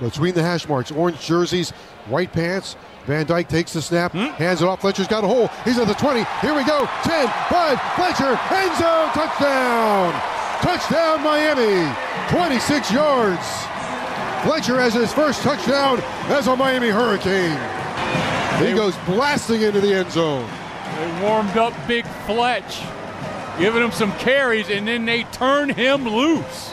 Between the hash marks, orange jerseys, white pants. Van Dyke takes the snap, hmm? hands it off. Fletcher's got a hole. He's at the 20. Here we go. 10, 5, Fletcher, end zone, touchdown. Touchdown, Miami. 26 yards. Fletcher has his first touchdown as a Miami Hurricane. He goes blasting into the end zone. They warmed up Big Fletch, giving him some carries, and then they turn him loose.